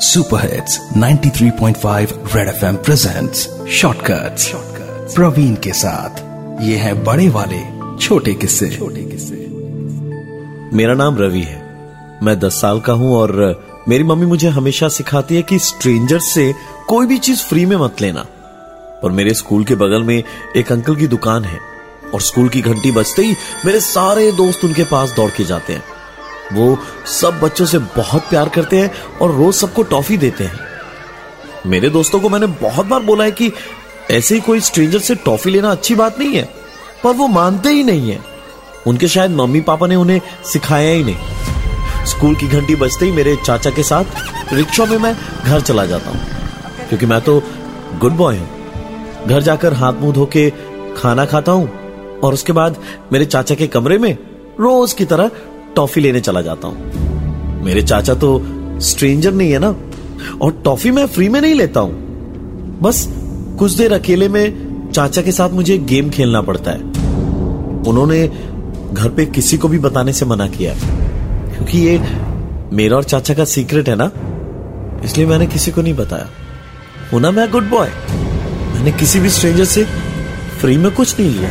Super hits 93.5 red FM presents shortcuts Praveen के साथ। ये है बड़े वाले, छोटे किस्से। छोटे किस्से मेरा नाम रवि है। मैं दस साल का हूँ और मेरी मम्मी मुझे हमेशा सिखाती है कि स्ट्रेंजर से कोई भी चीज़ फ्री में मत लेना। और मेरे स्कूल के बगल में एक अंकल की दुकान है और स्कूल की घंटी बजते ही मेरे सारे दोस्त उनके पास दौड़ के जाते हैं। वो सब बच्चों से बहुत प्यार करते हैं और रोज सबको टॉफी देते हैं। मेरे दोस्तों को मैंने बहुत बार बोला है कि ऐसे ही कोई स्ट्रेंजर से टॉफी लेना अच्छी बात नहीं है, पर वो मानते ही नहीं है। उनके शायद मम्मी पापा ने उन्हें सिखाया ही नहीं। स्कूल की घंटी बजते ही मेरे चाचा के साथ रिक्शा में मैं घर चला जाता हूँ, क्योंकि मैं तो गुड बॉय हूँ। घर जाकर हाथ मुँह धो के खाना खाता हूँ और उसके बाद मेरे चाचा के कमरे में रोज की तरह टॉफी लेने चला जाता हूँ। मेरे चाचा तो स्ट्रेंजर नहीं है ना? और टॉफी मैं फ्री में नहीं लेता हूँ। बस कुछ देर अकेले में चाचा के साथ मुझे गेम खेलना पड़ता है। उन्होंने घर पे किसी को भी बताने से मना किया क्योंकि ये मेरा और चाचा का सीक्रेट है ना? इसलिए मैंने किसी को नहीं बताया। होना, मैं गुड बॉय। मैंने किसी भी स्ट्रेंजर से फ्री में कुछ नहीं लिया।